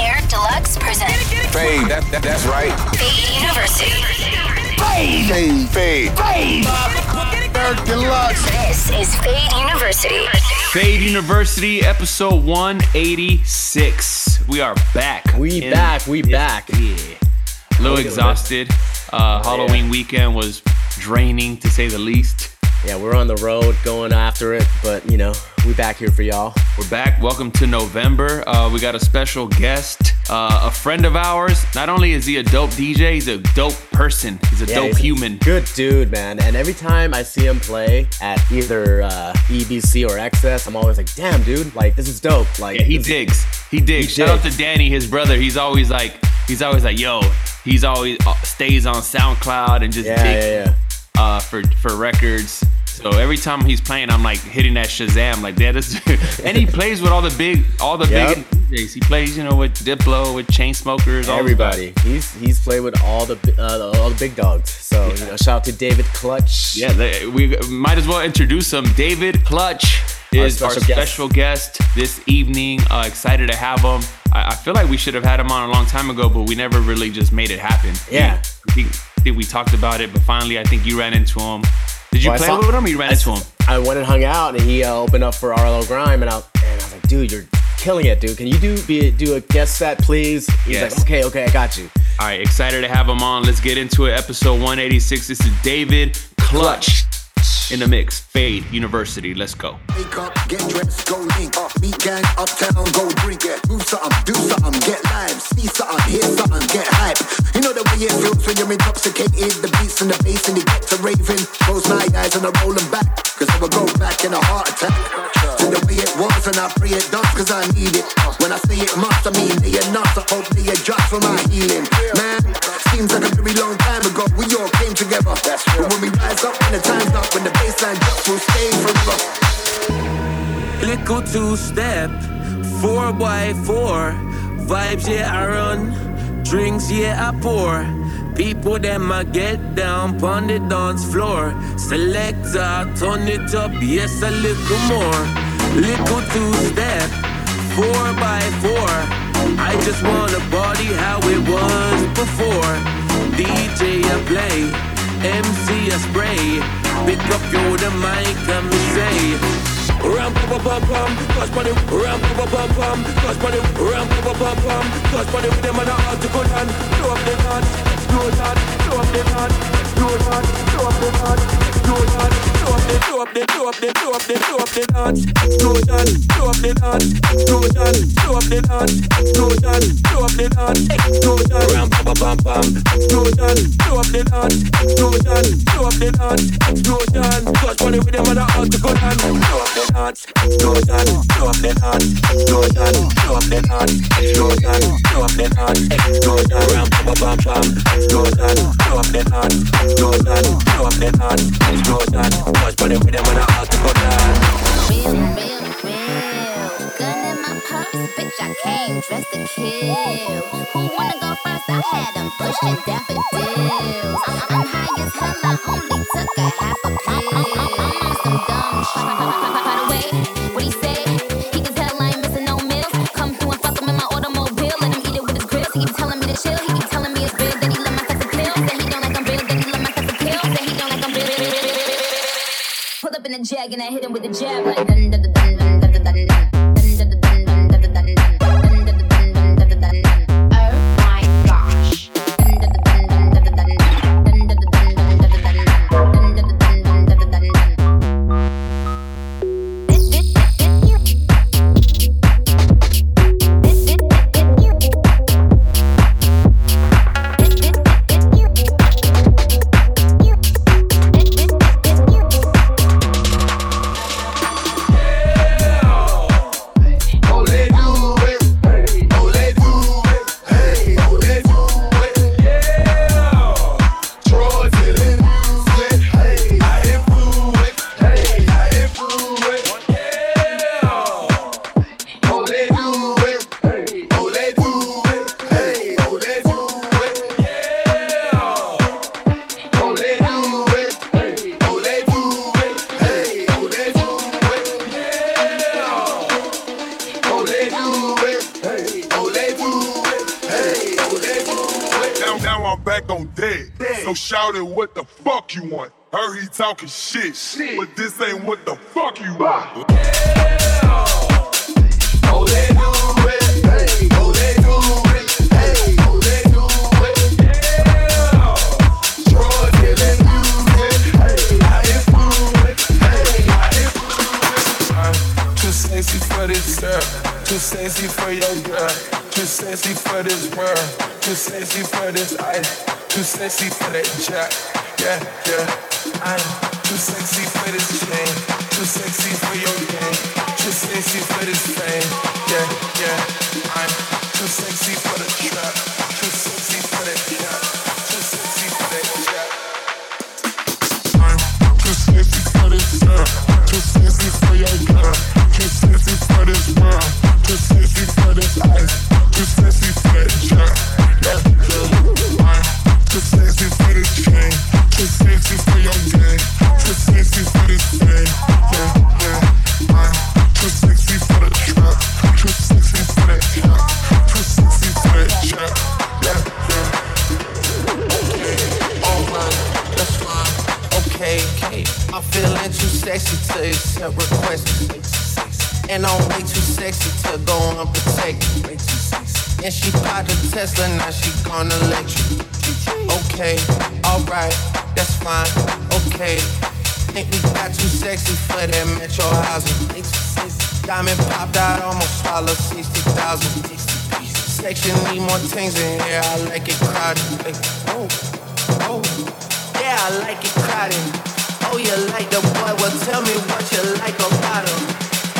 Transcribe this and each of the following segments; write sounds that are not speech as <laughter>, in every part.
Eric Deluxe presents Fade, that, that, that's right. Fade University. Fade, fade, fade. Eric Deluxe. This is Fade University. Fade University, episode 186. We are back. We in- back, we back. Yeah. A little exhausted. Uh, Halloween weekend was draining to say the least. Yeah, we're on the road going after it, but you know, we back here for y'all. We're back. Welcome to November. Uh, we got a special guest, uh, a friend of ours. Not only is he a dope DJ, he's a dope person. He's a Yeah, dope he's a human. Good dude, man. And every time I see him play at either uh, EBC or XS, I'm always like, damn, dude, like this is dope. Like Yeah, he digs. He digs. He Shout out to. Danny, his brother. He's always like, he's always like, yo. He's always uh, stays on SoundCloud and just Yeah, digs yeah, yeah. uh, for for records. So every time he's playing, I'm like hitting that Shazam, like yeah, this. <laughs> and he plays with all the big, all the Yep. big DJs. He plays, you know, with Diplo, with Chainsmokers, all Everybody. He's he's played with all the uh, all the big dogs. So you know, shout out to David Clutch. Yeah, they, we might as well introduce him. David Clutch is our special special, guest. guest. this evening. Uh, excited to have him. I, I feel like we should have had him on a long time ago, but we never really just made it happen. Yeah. I think, I think we talked about it, but finally, I think you ran into him. Did you Well, play saw- with him? Or you ran I into him. I went and hung out, and he uh, opened up for Arlo Grime, and I, and I was like, dude, you're killing it, dude. Can you do be do a guest set, please? He's Yes. like, okay, okay, I got you. All right, excited to have him on. Let's get into it. Episode 186. This is David Clutch in the mix. Fade University. Let's go. Wake up, get dressed, go link up. Gang uptown, go drink it. Move something, do something, get live. See something, hear something, get hype. You know the way it feels when you're intoxicated. The beats and the bass and you get to raving. Close my eyes and I roll them back. Cause I will go back in a heart attack. To the way it was and I pray it does cause I need it. When I say it must, I mean they are not. For my healing. Two step, four by four. Vibes, yeah, I run. Drinks, yeah, I pour. People, them, I get down on the dance floor. Selector, turn it up, yes, a little more. Little two step, four by four. I just wanna party how it was before. DJ, I play. MC, I spray. Pick up your mic and me say. Ram pa pa pam pam, touch body, ram pa pa pam pam, touch body, ram pa pa pam pam, touch body with them and a heart to go down. Blow up the dance, blow that, blow up the dance, blow that, blow up the dance, blow that, blow up the, blow up the, blow up the, blow up the, blow up the dance, explosion, blow up the dance, explosion, blow up the dance, explosion, blow up the dance, explosion, ram pa pam pam, explosion, blow up the dance, explosion, blow up the dance, explosion, touch body with them and a heart to go down. Blow up the dance, explosion, blow up the dance, explosion, blow up the dance, explosion, blow up the dance, explosion, ram pa pam pam, explosion, blow up the dance, explosion, blow up the dance, explosion, touch body with them and a heart to go down. Real, real, real. Gun in my purse, bitch. I came dressed to kill. Who wanna go first? I had them pushing daffodils. I'm high as hell. I only took a half and I hit him with a jab like dun talking shit, shit, but this ain't what the fuck you want. Yeah. They do they do it. sexy for this girl, too sexy for your girl, too sexy for this world, too sexy for this ice, too sexy for that jack, yeah, yeah. I'm too sexy for this chain, too sexy for your game, too sexy for got almost swallowed 60,000. Section need more things in here. I like it crowded. Like, oh, oh, yeah, I like it crowded. Oh, you like the boy? Well, tell me what you like about him.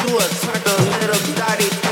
Do a turtle little dotty.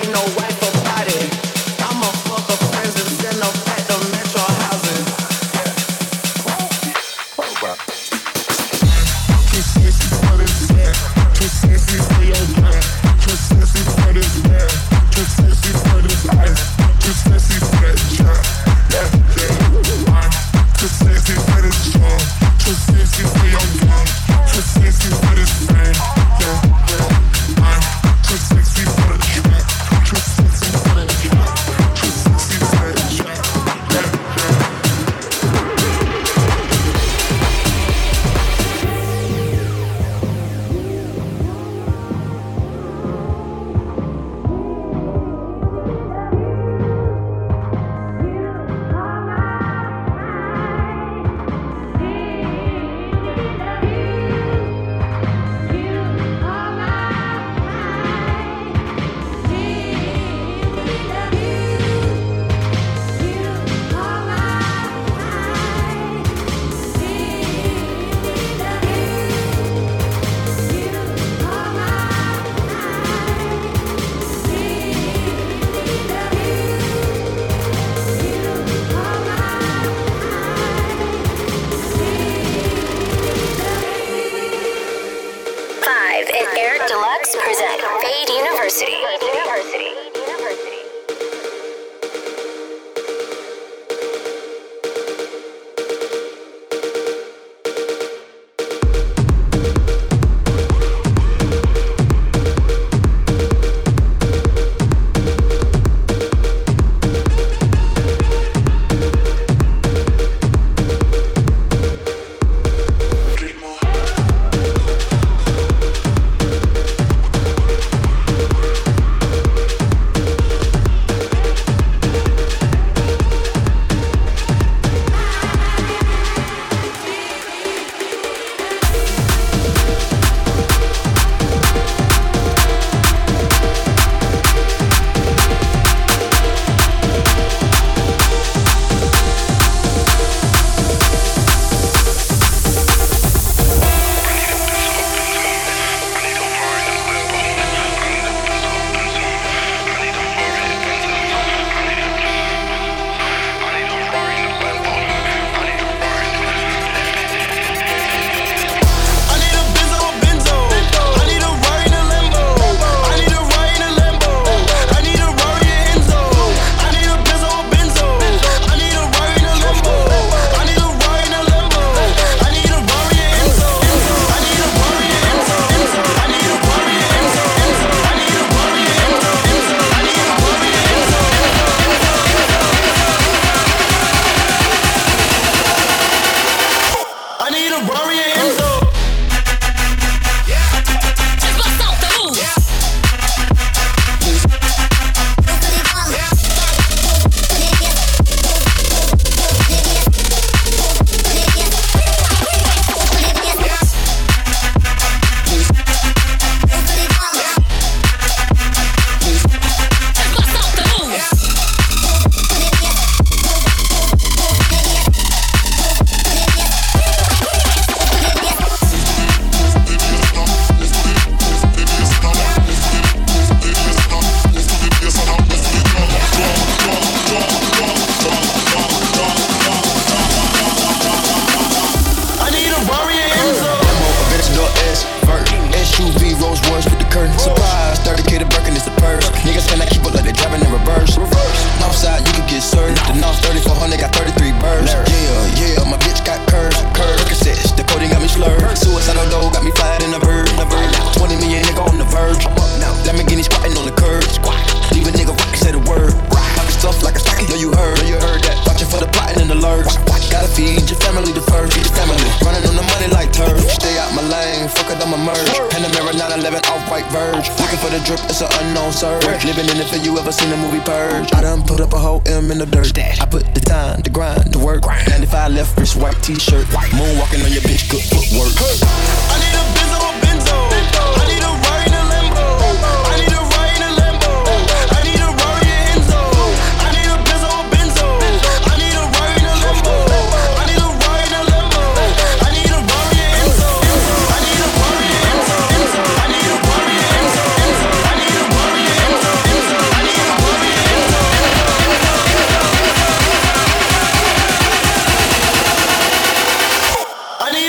worrying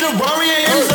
I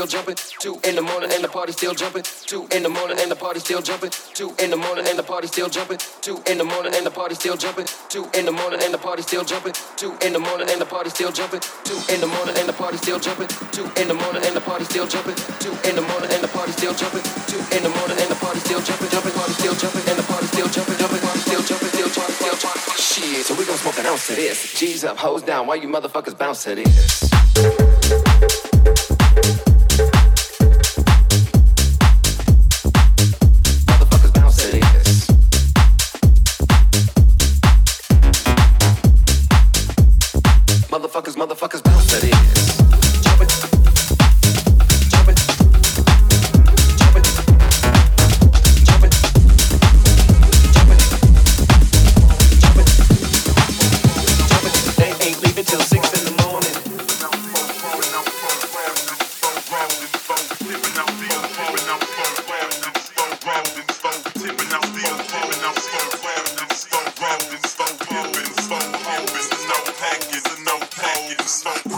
Still jumping. Two in the morning and the party still jumping. Two in the morning and the party still jumping. Two in the morning and the party still jumping. Two in the morning and the party still jumping. Two in the morning and the party still jumping. Two in the morning and the party still jumping. Two in the morning and the party still jumping. Two in the morning and the party still jumping. Two in the morning and the party still jumping. Two in the morning and the party still jumping. Jumping party still jumping and the party still jumping. Jumping party still jumping. Still party still jumping. Shit, so we gon' smoke an ounce of this. G's up, hoes down. Why you motherfuckers bounce to this?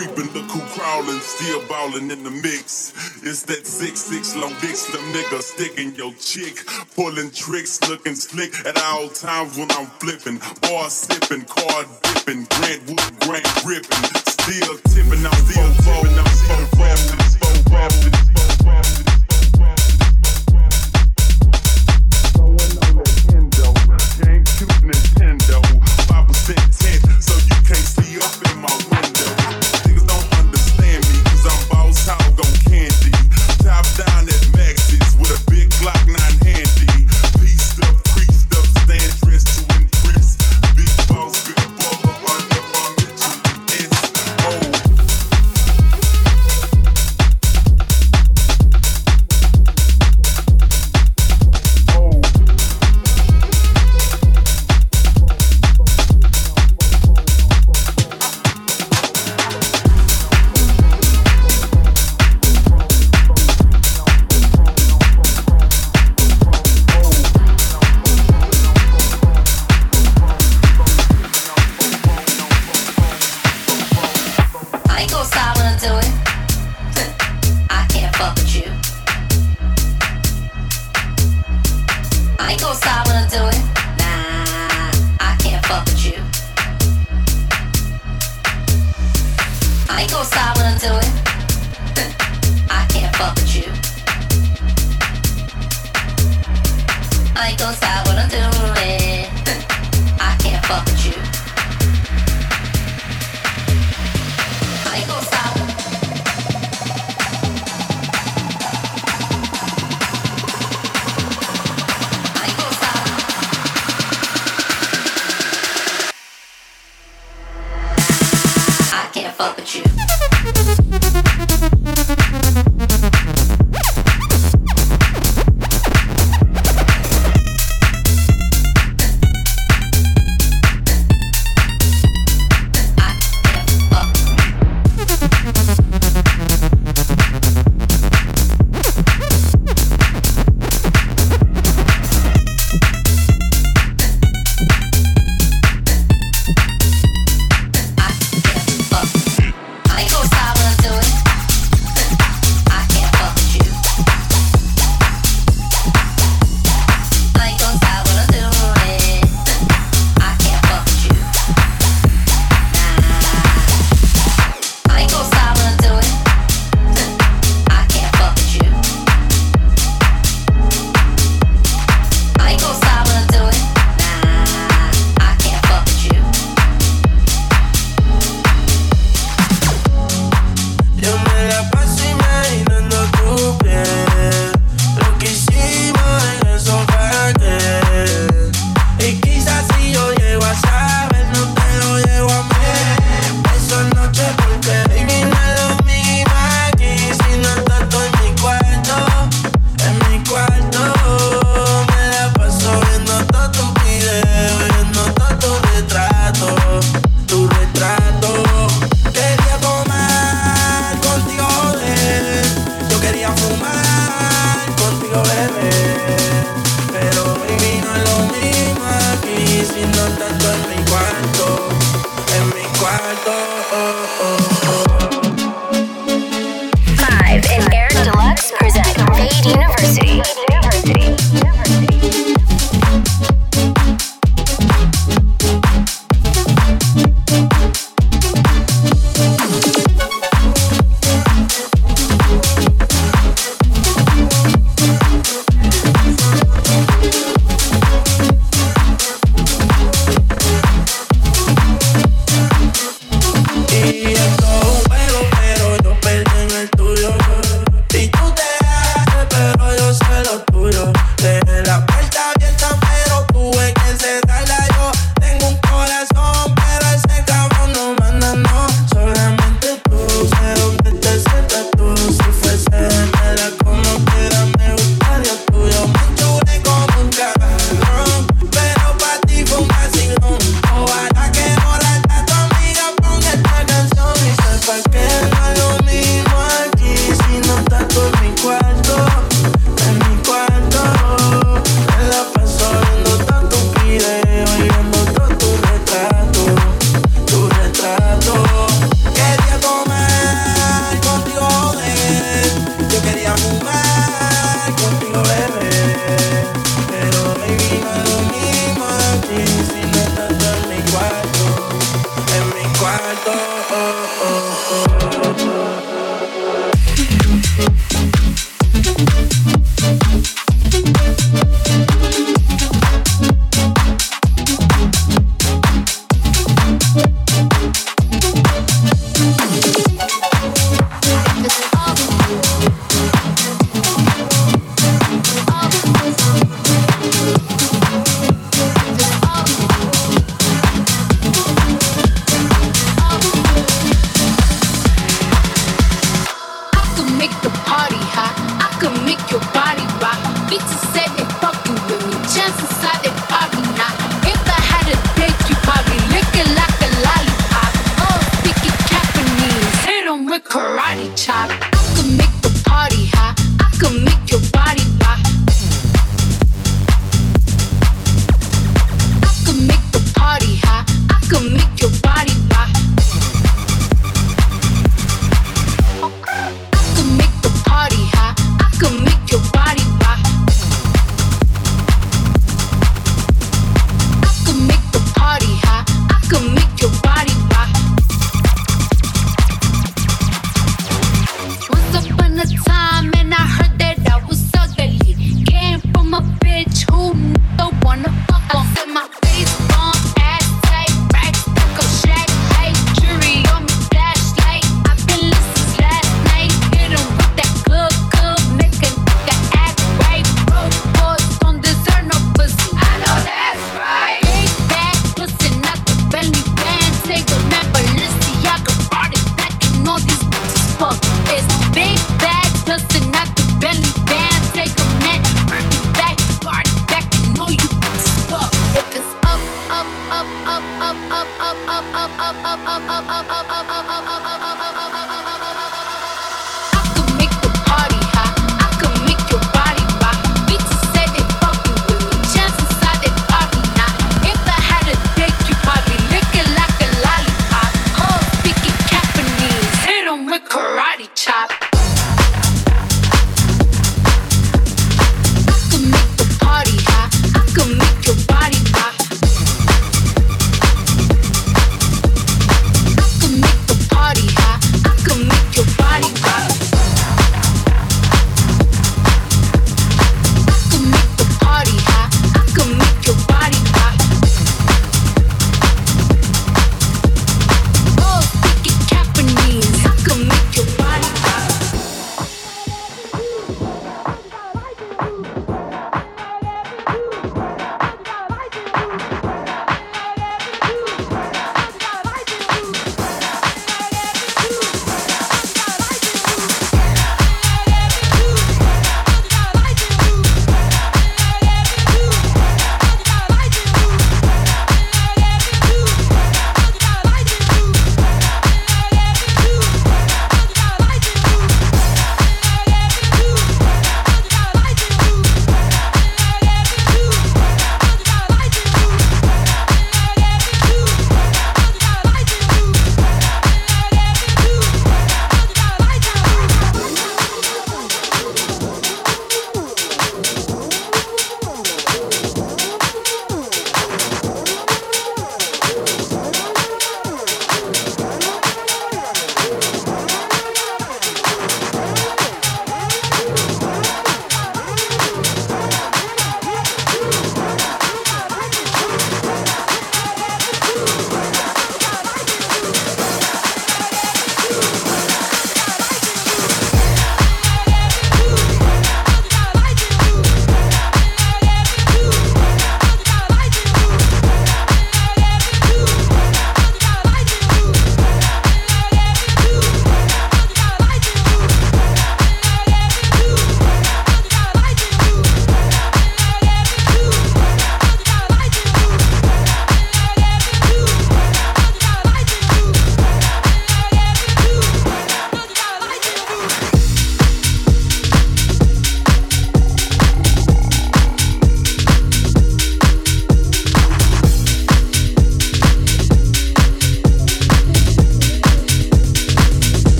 creeping, look who crawling, still ballin' in the mix. It's that six six long dick, slim nigga sticking your chick, pulling tricks, looking slick at all times when I'm flipping, bar sipping, card dipping, Grant Wood, Grant ripping, still tipping, I'm still tipping, I'm still rapping, still rapping, still rapping. Thank <laughs> you.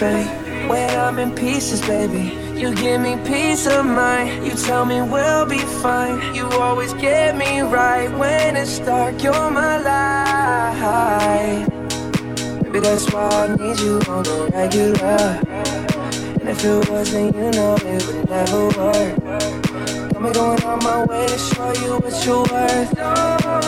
baby. When I'm in pieces, baby. You give me peace of mind. You tell me we'll be fine. You always get me right when it's dark. You're my light. Maybe that's why I need you on the regular. And if it wasn't, you know it would never work. Got me going on my way to show you what you're worth. Oh.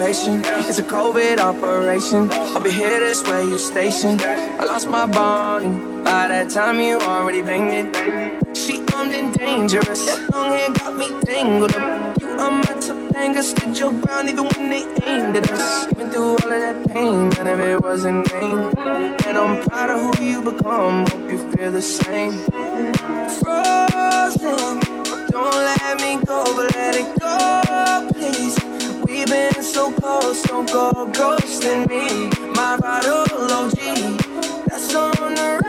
It's a COVID operation. I'll be here this way, you station. I lost my body. By that time, you already banged it. She armed and dangerous. That long hair got me tangled up. You are my Topanga, stood your ground even when they aimed at us. Went through all of that pain, none of it was in vain. And I'm proud of who you become. Hope you feel the same. Frozen, don't let me go, but let it go, please. We've been so close, don't go ghosting me. My bottle OG, that's on the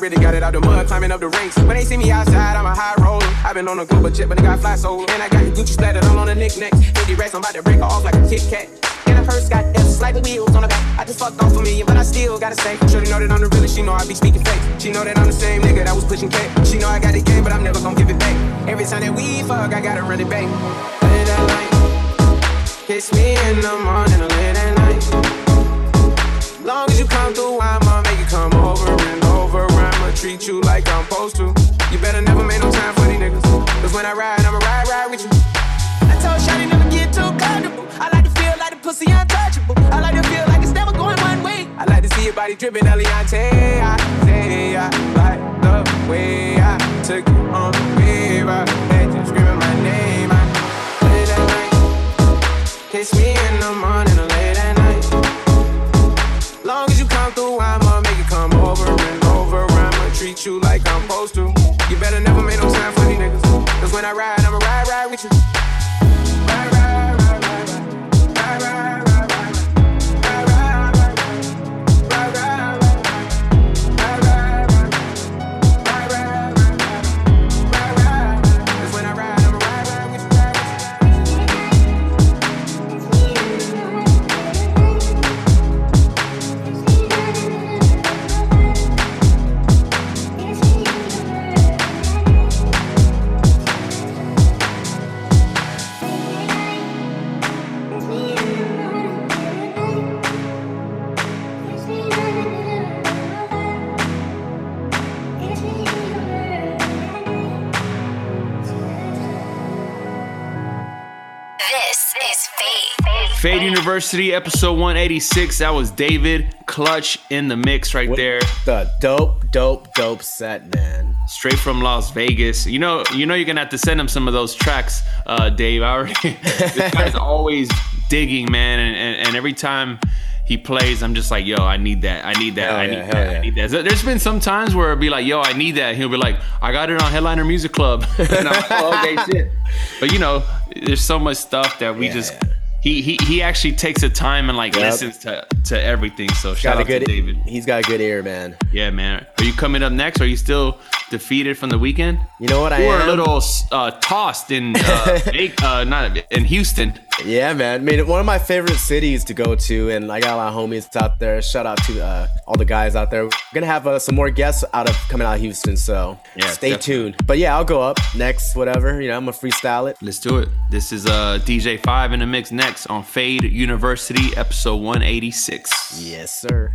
really got it out the mud, climbing up the ranks. When they see me outside, I'm a high roller. I've been on a global jet, but it got fly solo. And I got Gucci splattered all on the knickknacks. 50 racks, I'm about to break her off like a Kit Kat. And the purse got like the wheels on the back. I just fucked off a million, but I still gotta say. Shorty know that I'm the realest, she know I be speaking fake. She know that I'm the same nigga that was pushing K. She know I got the game, but I'm never gonna give it back. Every time that we fuck, I gotta run it back. Kiss me in the morning or late at night. Long as you come through, I'ma make you come over and over. Treat you like I'm supposed to. You better never make no time for these niggas. Cause when I ride, I'ma ride, ride with you. I told Shawty never get too comfortable. I like to feel like the pussy untouchable. I like to feel like it's never going one way. I like to see your body dripping, Eliante. I say I like the way I took you on the had you screaming my name. I late at night, kiss me in the morning I ride, Fade. University, episode 186. That was David Clutch in the mix right there. The dope, dope, dope set, man. Straight from Las Vegas. You know, you know you're gonna have to send him some of those tracks, uh, Dave. I already <laughs> this guy's <laughs> always digging, man, and, and, and every time he plays, I'm just like, yo, I need that. I need that. Hell I need hell that. I need that. There's been some times where it'll be like, yo, I need that. He'll be like, I got it on Headliner Music Club. <laughs> and I'm like, oh, okay, shit. But you know, there's so much stuff that we Yeah, just yeah. He he he actually takes the time and like Yep. listens to to everything. So shout out good to David. He's got a good ear, man. Yeah, man. Are you coming up next? Are you still defeated from the weekend? You know what I were am? a little uh, tossed in uh, <laughs> uh, not in Houston. Yeah, man. I mean, one of my favorite cities to go to, and I got a lot of homies out there. Shout out to uh, all the guys out there. We're gonna have uh, some more guests out of coming out of Houston, so yeah, stay definitely. tuned. But yeah, I'll go up next, whatever. You know, I'm gonna freestyle it. Let's do it. This is uh, DJ Five in the mix next on Fade University, episode 186. Yes, sir.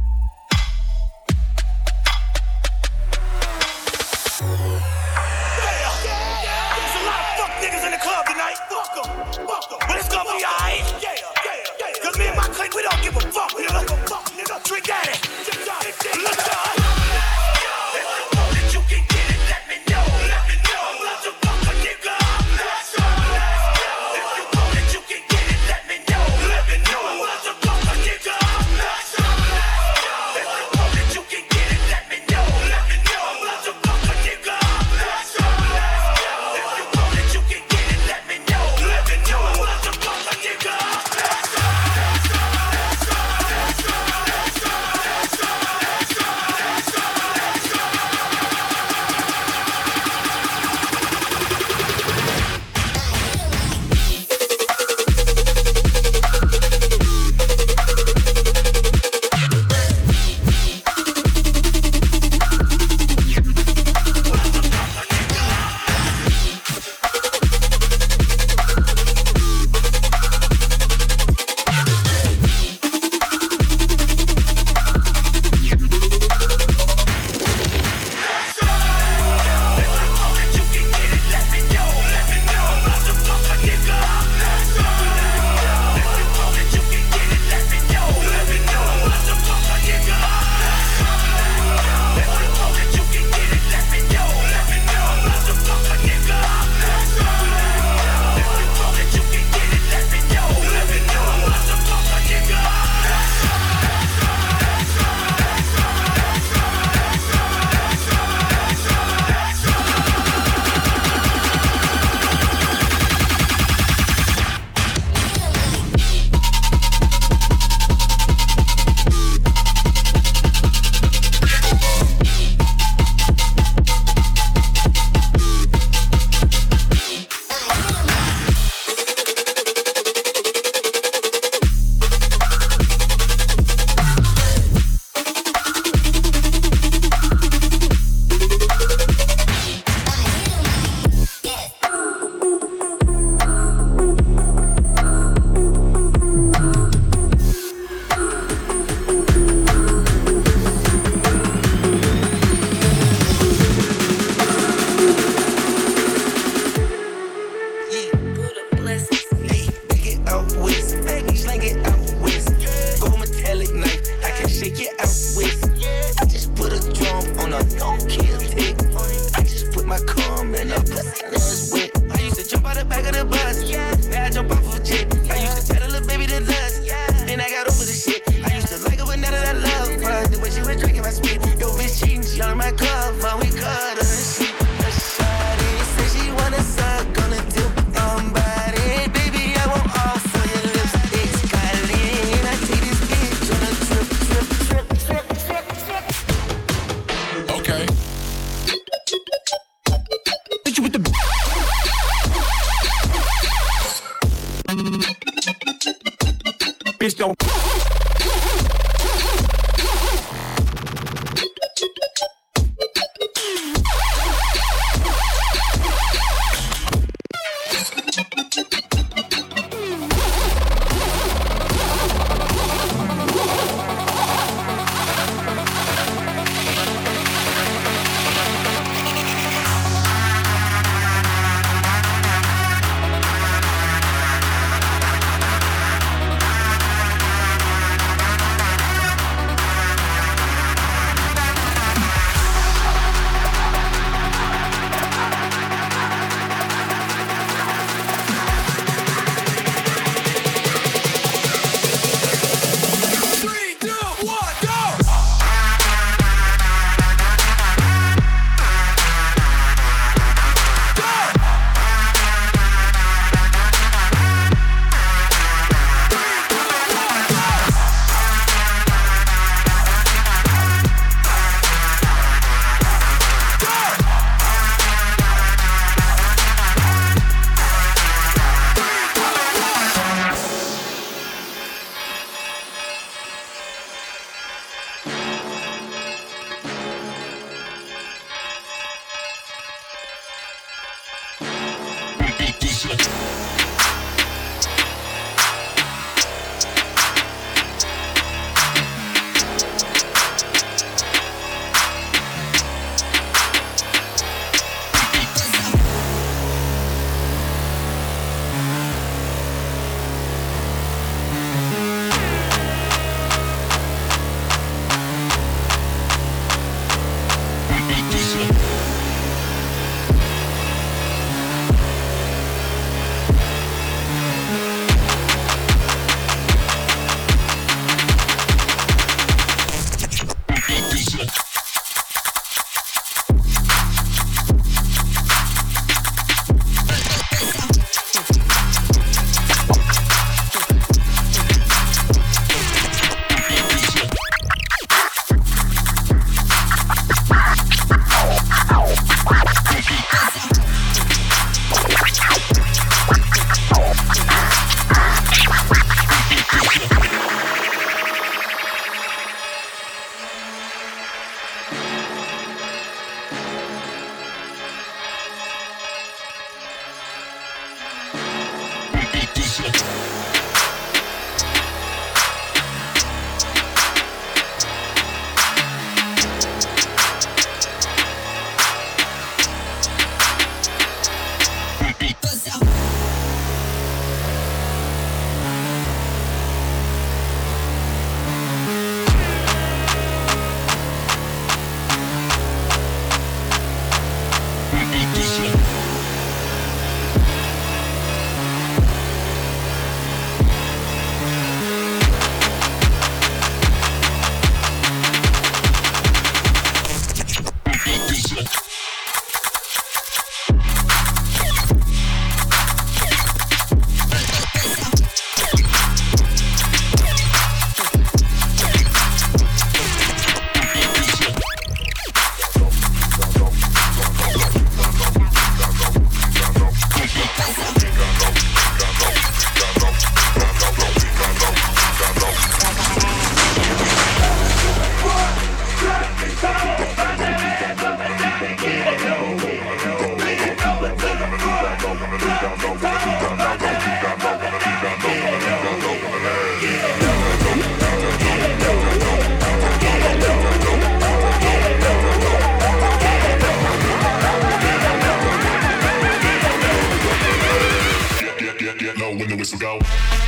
years go.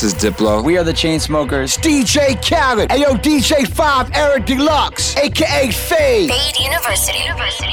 This is Diplo. We are the Chainsmokers. DJ Khaled. Hey, yo, DJ 5, Eric Deluxe, a.k.a. Fade. Fade University. University.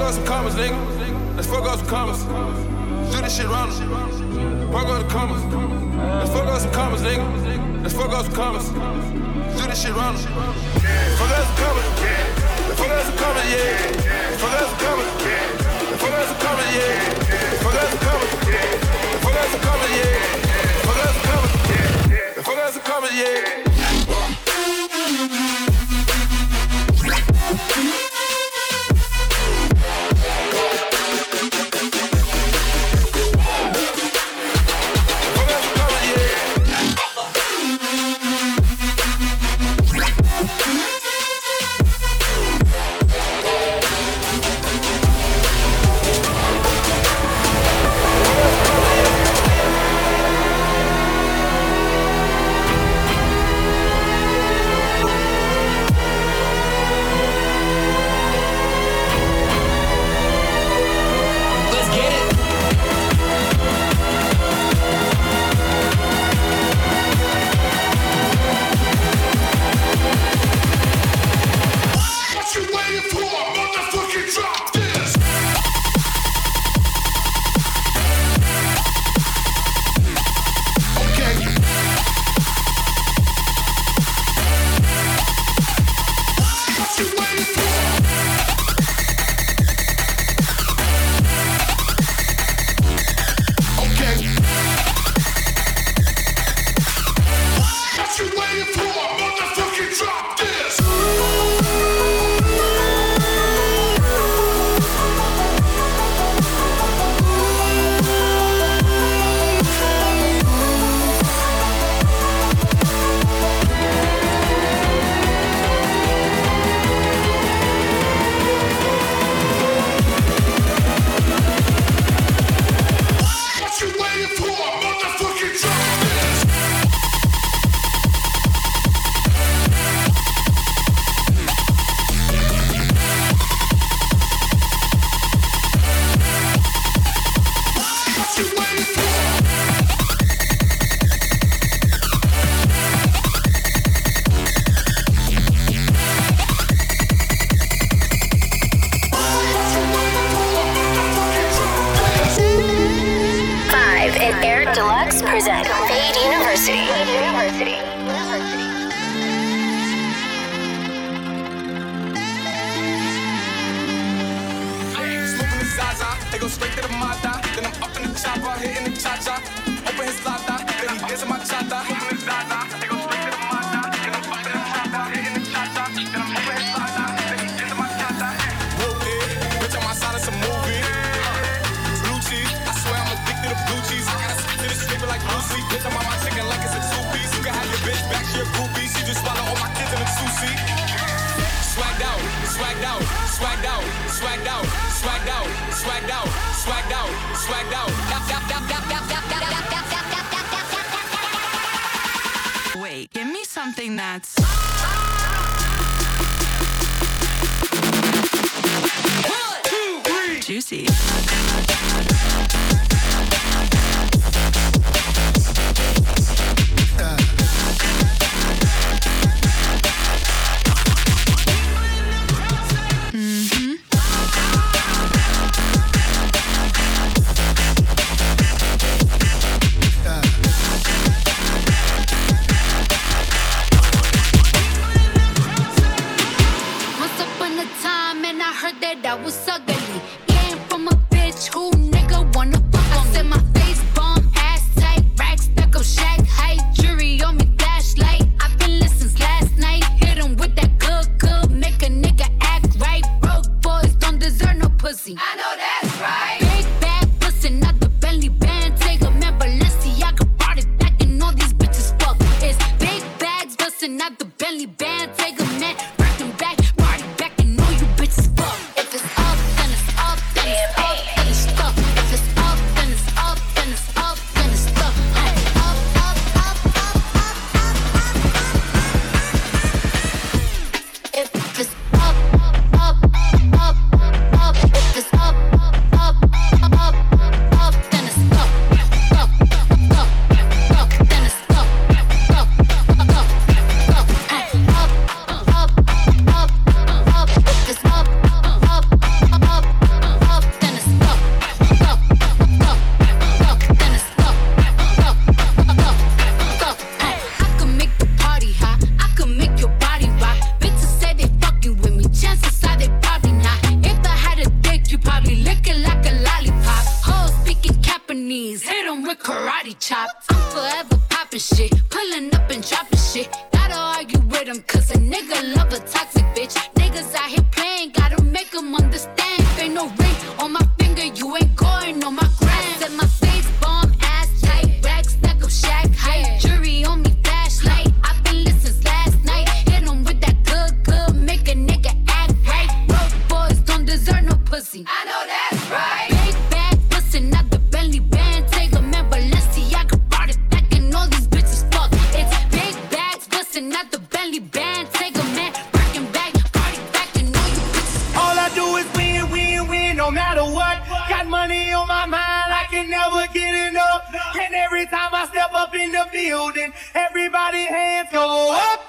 fuck up some commas, nigga. Let's fuck up some commas. Do this shit round. Fuck up the commas. Let's fuck up some commas, nigga. Let's fuck up some commas. Do this shit round. Fuck up some commas. Fuck up some commas, yeah. Fuck up some commas. Let's fuck up some commas, yeah. Fuck up some commas. Fuck up some commas, yeah. Fuck up some commas. Fuck up some commas, yeah. was ugly. Yeah, from a bitch who nigga wanna matter what. Got money on my mind, I can never get enough. And every time I step up in the building, everybody hands go up.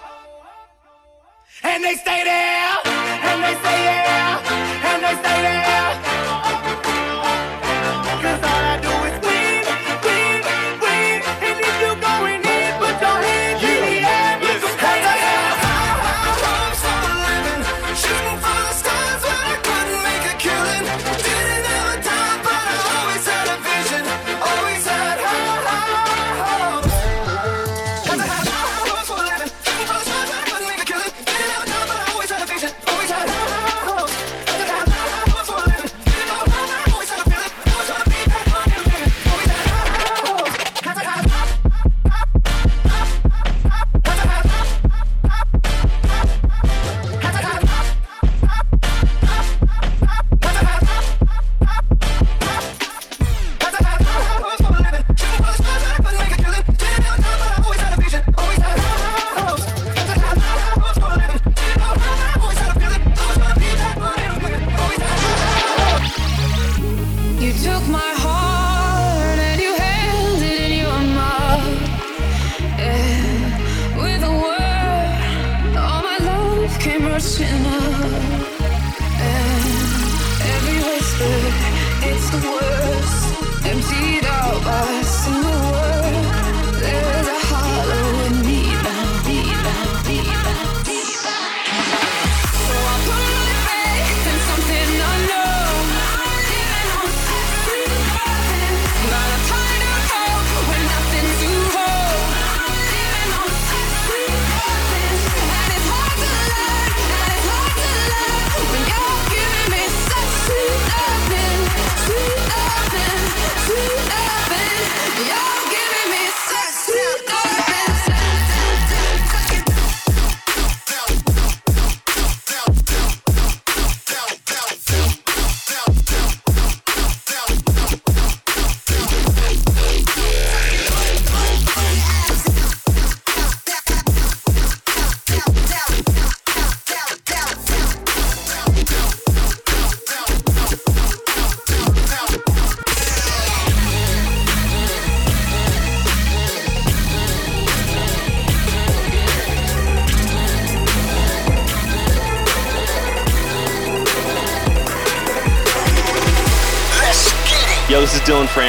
And they stay there, and they stay there, and they stay there. Cause all I do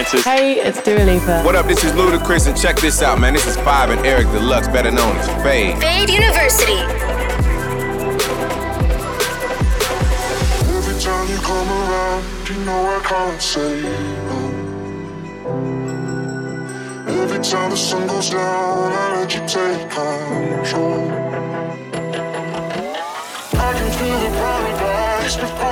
Francis. Hey, it's Dua Lipa. What up? This is Ludacris, and check this out, man. This is Five and Eric Deluxe, better known as Fade. Fade University. Every time you come around, you know I can't say no. Every time the sun goes down, I let you take control. I can feel the paradise before.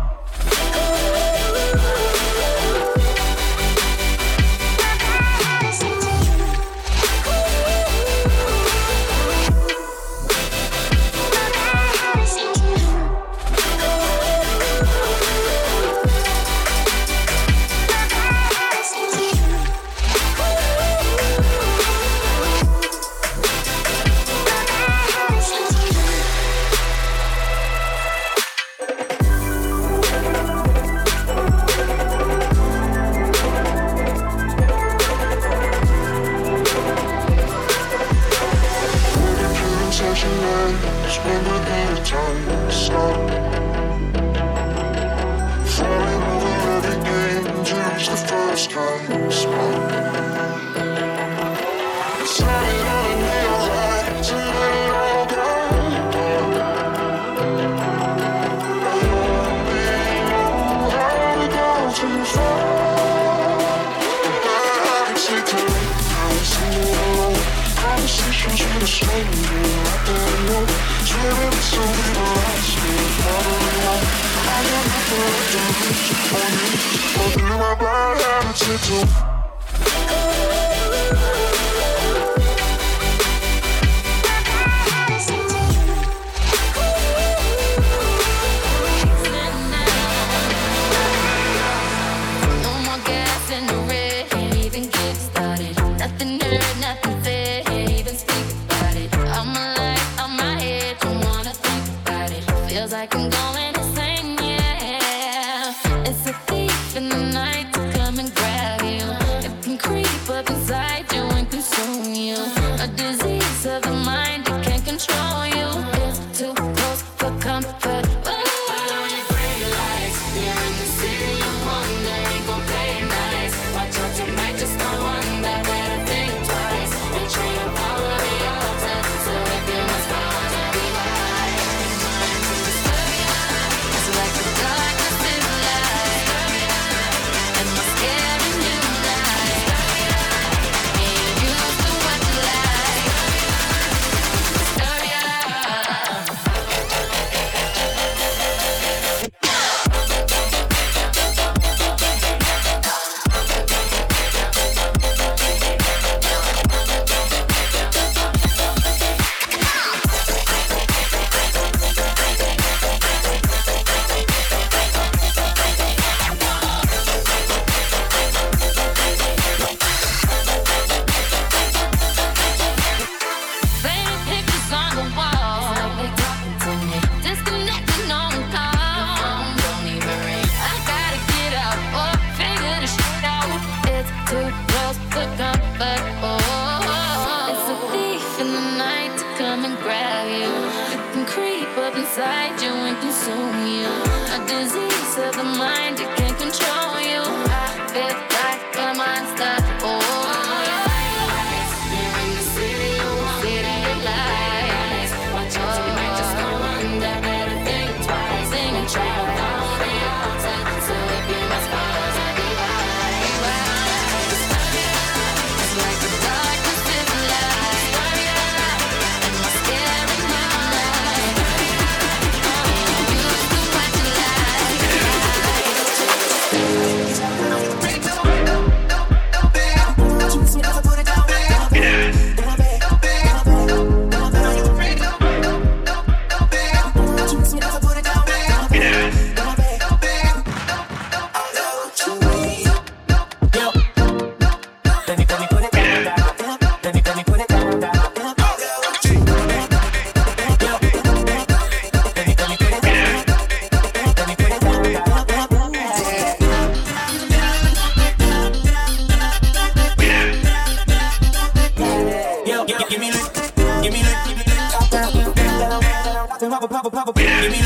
Give me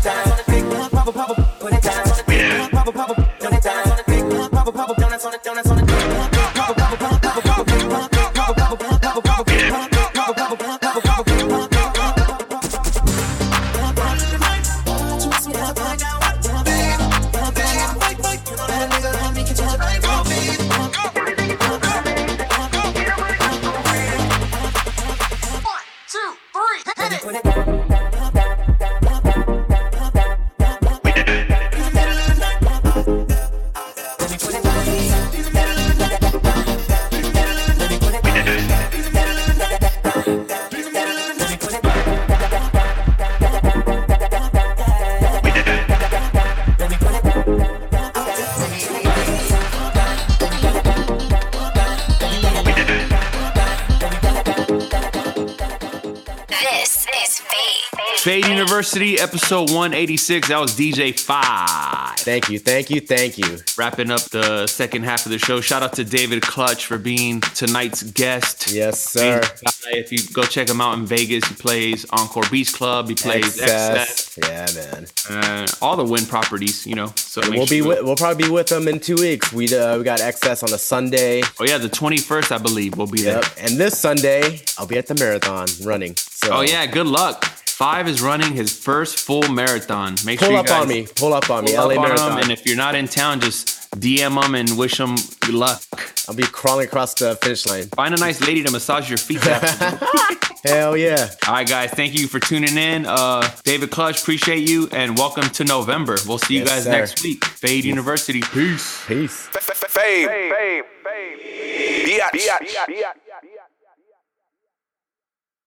down, University, episode 186. That was DJ Five. Thank you, thank you, thank you. Wrapping up the second half of the show. Shout out to David Clutch for being tonight's guest. Yes, sir. If you go check him out in Vegas, he plays Encore Beach Club. He plays Excess. XS. Yeah, man. Uh, all the Wynn properties, you know. So we'll be with, we'll probably be with them in two weeks. We uh, we got XS on a Sunday. Oh yeah, the 21st, I believe, we'll be there. And this Sunday, I'll be at the marathon running. So Oh yeah, good luck. Five is running his first full marathon. Make pull sure you up guys on me. Pull up on me. pull LA up on 'em, marathon. and if you're not in town, just DM them and wish them good luck. I'll be crawling across the finish line. Find a nice lady to massage your feet. <laughs> Hell yeah. All right, guys. Thank you for tuning in. Uh, David Clutch, appreciate you, and welcome to November. We'll see you Yes, guys sir. next week. Fade University. Peace. Peace. Fade. Fade. Biatch.